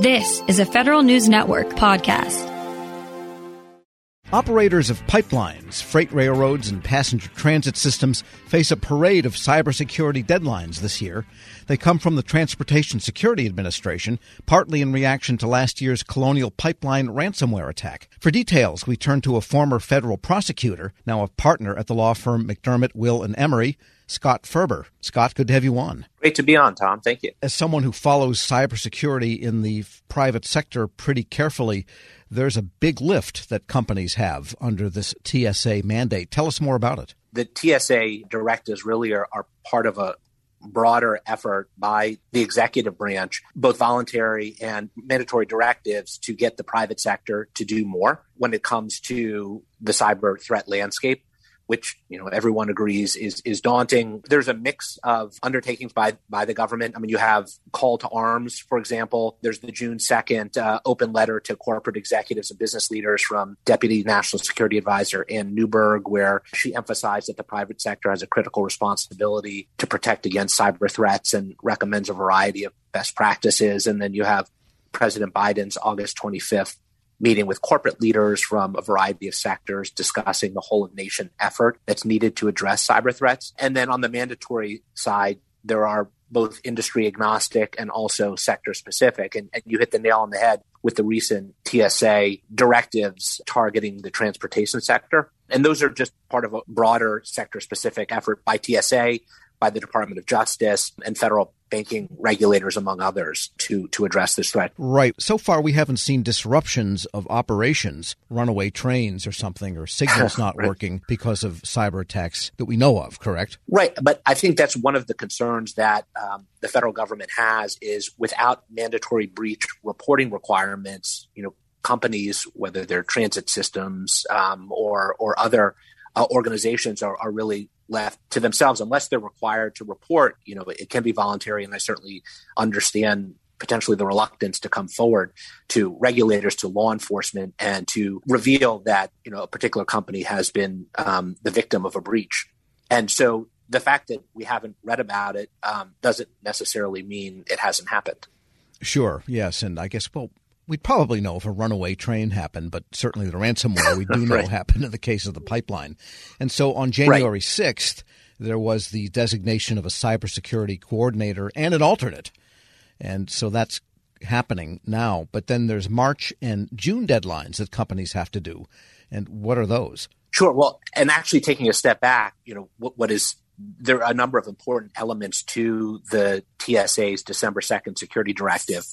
This is a Federal News Network podcast. Operators of pipelines, freight railroads, and passenger transit systems face a parade of cybersecurity deadlines this year. They come from the Transportation Security Administration, partly in reaction to last year's Colonial Pipeline ransomware attack. For details, we turn to a former federal prosecutor, now a partner at the law firm McDermott, Will, and Emery, Scott Ferber. Scott, good to have you on. Great to be on, Tom. Thank you. As someone who follows cybersecurity in the private sector pretty carefully, there's a big lift that companies have under this TSA mandate. Tell us more about it. The TSA directives really are, are part of a broader effort by the executive branch, both voluntary and mandatory directives to get the private sector to do more when it comes to the cyber threat landscape which you know everyone agrees is is daunting. There's a mix of undertakings by by the government. I mean, you have call to arms, for example. There's the June second uh, open letter to corporate executives and business leaders from Deputy National Security Advisor Anne Neuberger, where she emphasized that the private sector has a critical responsibility to protect against cyber threats and recommends a variety of best practices. And then you have President Biden's August 25th meeting with corporate leaders from a variety of sectors discussing the whole of nation effort that's needed to address cyber threats. And then on the mandatory side, there are both industry agnostic and also sector specific. And, and, you hit the nail on the head with the recent TSA directives targeting the transportation sector. And those are just part of a broader sector specific effort by TSA, by the Department of Justice and federal banking regulators, among others, to, to address this threat. Right. So far, we haven't seen disruptions of operations, runaway trains or something, or signals not right. working because of cyber attacks that we know of, correct? Right. But I think that's one of the concerns that um, the federal government has is without mandatory breach reporting requirements, you know, companies, whether they're transit systems um, or, or other uh, organizations are, are really left to themselves unless they're required to report you know it can be voluntary. And i certainly understand potentially the reluctance to come forward to regulators to law enforcement and to reveal that you know a particular company has been um, the victim of a breach. And so the fact that we haven't read about it um, doesn't necessarily mean it hasn't happened. Sure. Yes. And i guess well we'd probably know if a runaway train happened, but certainly the ransomware we do know right. happened in the case of the pipeline. And so on January right. 6th, there was the designation of a cybersecurity coordinator and an alternate. And so that's happening now. But then there's March and June deadlines that companies have to do. And what are those? Sure. Well, and actually taking a step back, you know, what, what is there are a number of important elements to the TSA's December 2nd security directive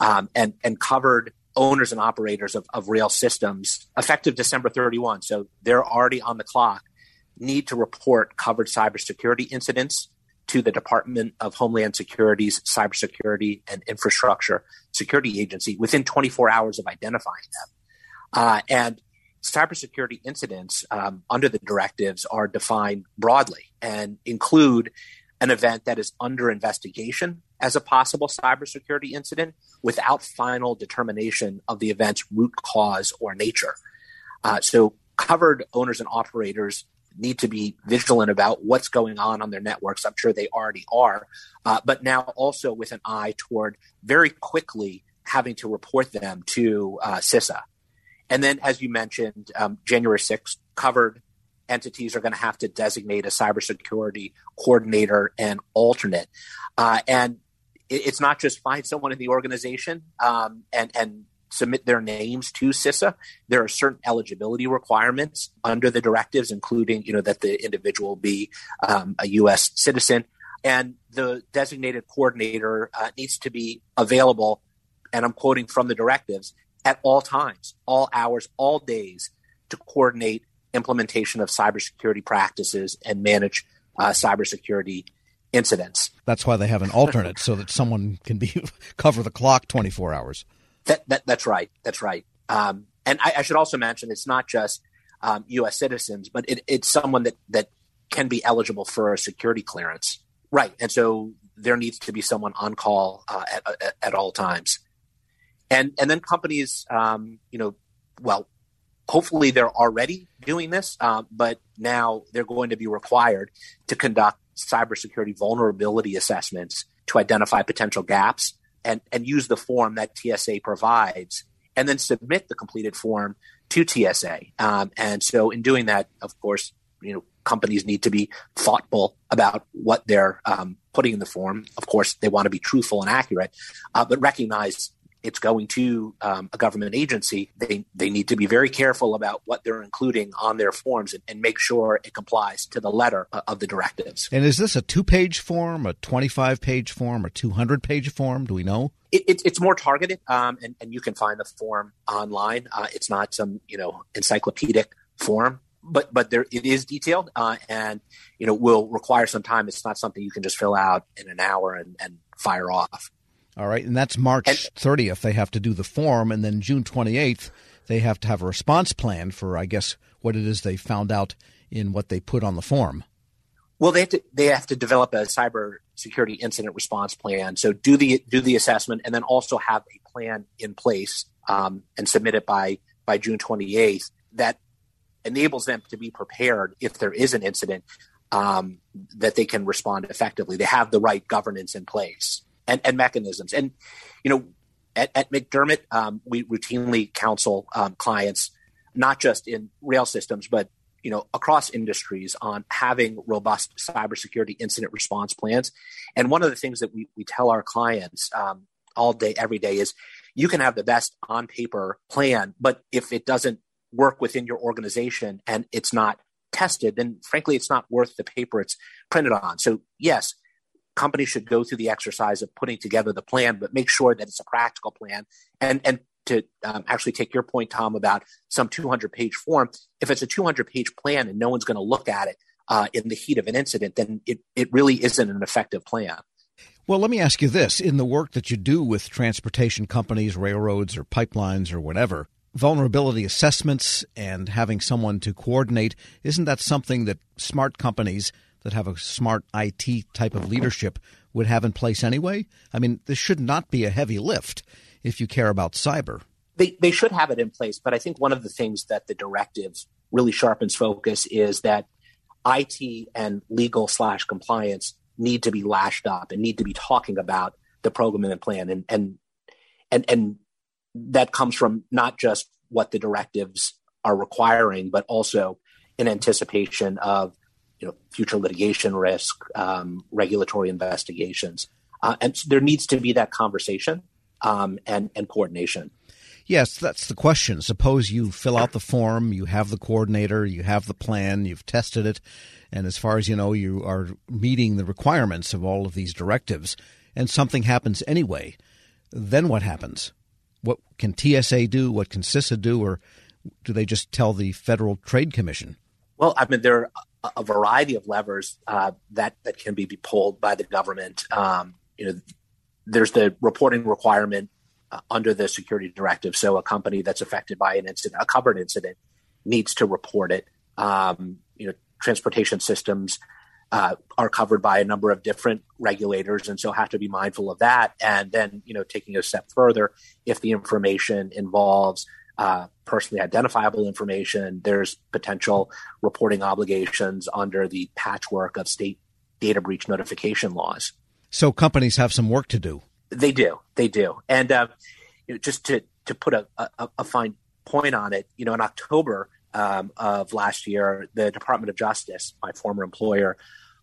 um, and, and covered owners and operators of, of rail systems effective December 31. So they're already on the clock, need to report covered cybersecurity incidents to the Department of Homeland Security's Cybersecurity and Infrastructure Security Agency within 24 hours of identifying them. Uh, and cybersecurity incidents um, under the directives are defined broadly and include an event that is under investigation as a possible cybersecurity incident without final determination of the event's root cause or nature. Uh, so, covered owners and operators need to be vigilant about what's going on on their networks. I'm sure they already are, uh, but now also with an eye toward very quickly having to report them to uh, CISA. And then, as you mentioned, um, January 6th, covered entities are going to have to designate a cybersecurity coordinator and alternate. Uh, and it, it's not just find someone in the organization um, and, and submit their names to CISA. There are certain eligibility requirements under the directives, including you know that the individual be um, a U.S. citizen, and the designated coordinator uh, needs to be available. And I'm quoting from the directives at all times, all hours, all days to coordinate implementation of cybersecurity practices and manage uh, cybersecurity incidents. That's why they have an alternate so that someone can be cover the clock 24 hours. That, that that's right. That's right. Um, and I, I, should also mention it's not just um, U.S. citizens, but it, it's someone that that can be eligible for a security clearance. Right. And so there needs to be someone on call uh, at, at, at all times and and then companies, um, you know, well, hopefully they're already doing this, um, but now they're going to be required to conduct cybersecurity vulnerability assessments to identify potential gaps and, and use the form that TSA provides and then submit the completed form to TSA. Um, and so in doing that, of course, you know, companies need to be thoughtful about what they're um, putting in the form. Of course, they want to be truthful and accurate, uh, but recognize it's going to um, a government agency, they, they need to be very careful about what they're including on their forms and, and make sure it complies to the letter of the directives. And is this a two page form, a 25 page form, or 200 page form? Do we know? It, it, it's more targeted, um, and, and you can find the form online. Uh, it's not some you know encyclopedic form but but there it is detailed uh, and you know will require some time it's not something you can just fill out in an hour and, and fire off all right, and that's March and, 30th. They have to do the form, and then June 28th, they have to have a response plan for, I guess, what it is they found out in what they put on the form. Well, they have to they have to develop a cyber security incident response plan. So do the do the assessment, and then also have a plan in place um, and submit it by by June 28th. That enables them to be prepared if there is an incident um, that they can respond effectively. They have the right governance in place and, and mechanisms. And, you know, at, at McDermott, um, we routinely counsel um, clients, not just in rail systems, but you know across industries on having robust cybersecurity incident response plans. And one of the things that we, we tell our clients um, all day, every day is you can have the best on paper plan, but if it doesn't work within your organization and it's not tested, then frankly, it's not worth the paper it's printed on. So yes, companies should go through the exercise of putting together the plan, but make sure that it's a practical plan. And and to um, actually take your point, Tom, about some 200 page form, if it's a 200 page plan and no one's going to look at it uh, in the heat of an incident, then it, it really isn't an effective plan. Well, let me ask you this. In the work that you do with transportation companies, railroads, or pipelines, or whatever, vulnerability assessments and having someone to coordinate, isn't that something that smart companies that have a smart IT type of leadership would have in place anyway? I mean, this should not be a heavy lift if you care about cyber. They, they should have it in place, but I think one of the things that the directive really sharpens focus is that IT and legal slash compliance need to be lashed up and need to be talking about the program and the plan and and and and that comes from not just what the directives are requiring, but also in anticipation of you know, future litigation risk, um, regulatory investigations, uh, and so there needs to be that conversation um, and and coordination. Yes, that's the question. Suppose you fill out the form, you have the coordinator, you have the plan, you've tested it, and as far as you know, you are meeting the requirements of all of these directives, and something happens anyway. Then what happens? What can TSA do? What can CISA do? Or do they just tell the Federal Trade Commission? Well, I mean, there a variety of levers uh, that that can be, be pulled by the government. Um, you know, there's the reporting requirement uh, under the security directive. So a company that's affected by an incident, a covered incident, needs to report it. Um, you know, transportation systems uh, are covered by a number of different regulators, and so have to be mindful of that. And then, you know, taking a step further, if the information involves uh, personally identifiable information. There's potential reporting obligations under the patchwork of state data breach notification laws. So companies have some work to do. They do. They do. And uh, you know, just to to put a, a, a, fine point on it, you know, in October um, of last year, the Department of Justice, my former employer,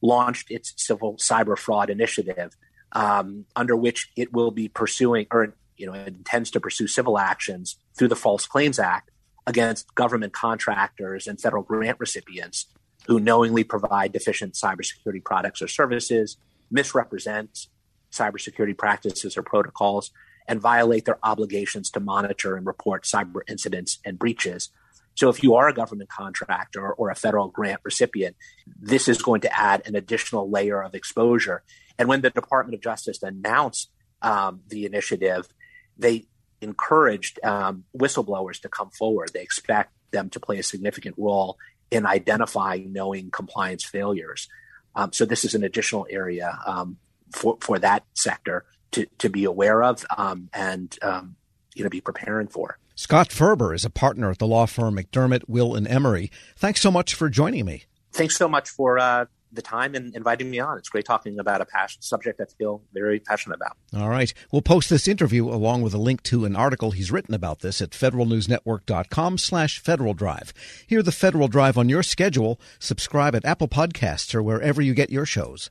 launched its civil cyber fraud initiative, um, under which it will be pursuing or you know intends to pursue civil actions through the False Claims Act against government contractors and federal grant recipients who knowingly provide deficient cybersecurity products or services, misrepresent cybersecurity practices or protocols, and violate their obligations to monitor and report cyber incidents and breaches. So, if you are a government contractor or a federal grant recipient, this is going to add an additional layer of exposure. And when the Department of Justice announced um, the initiative, they encouraged um, whistleblowers to come forward. They expect them to play a significant role in identifying knowing compliance failures. Um, so this is an additional area um, for for that sector to to be aware of um, and um, you know be preparing for. Scott Ferber is a partner at the law firm McDermott, Will and Emery. Thanks so much for joining me. Thanks so much for uh, the time and inviting me on. It's great talking about a passion subject I feel very passionate about. All right. We'll post this interview along with a link to an article he's written about this at federalnewsnetwork.com slash Federal Drive. Hear the Federal Drive on your schedule. Subscribe at Apple Podcasts or wherever you get your shows.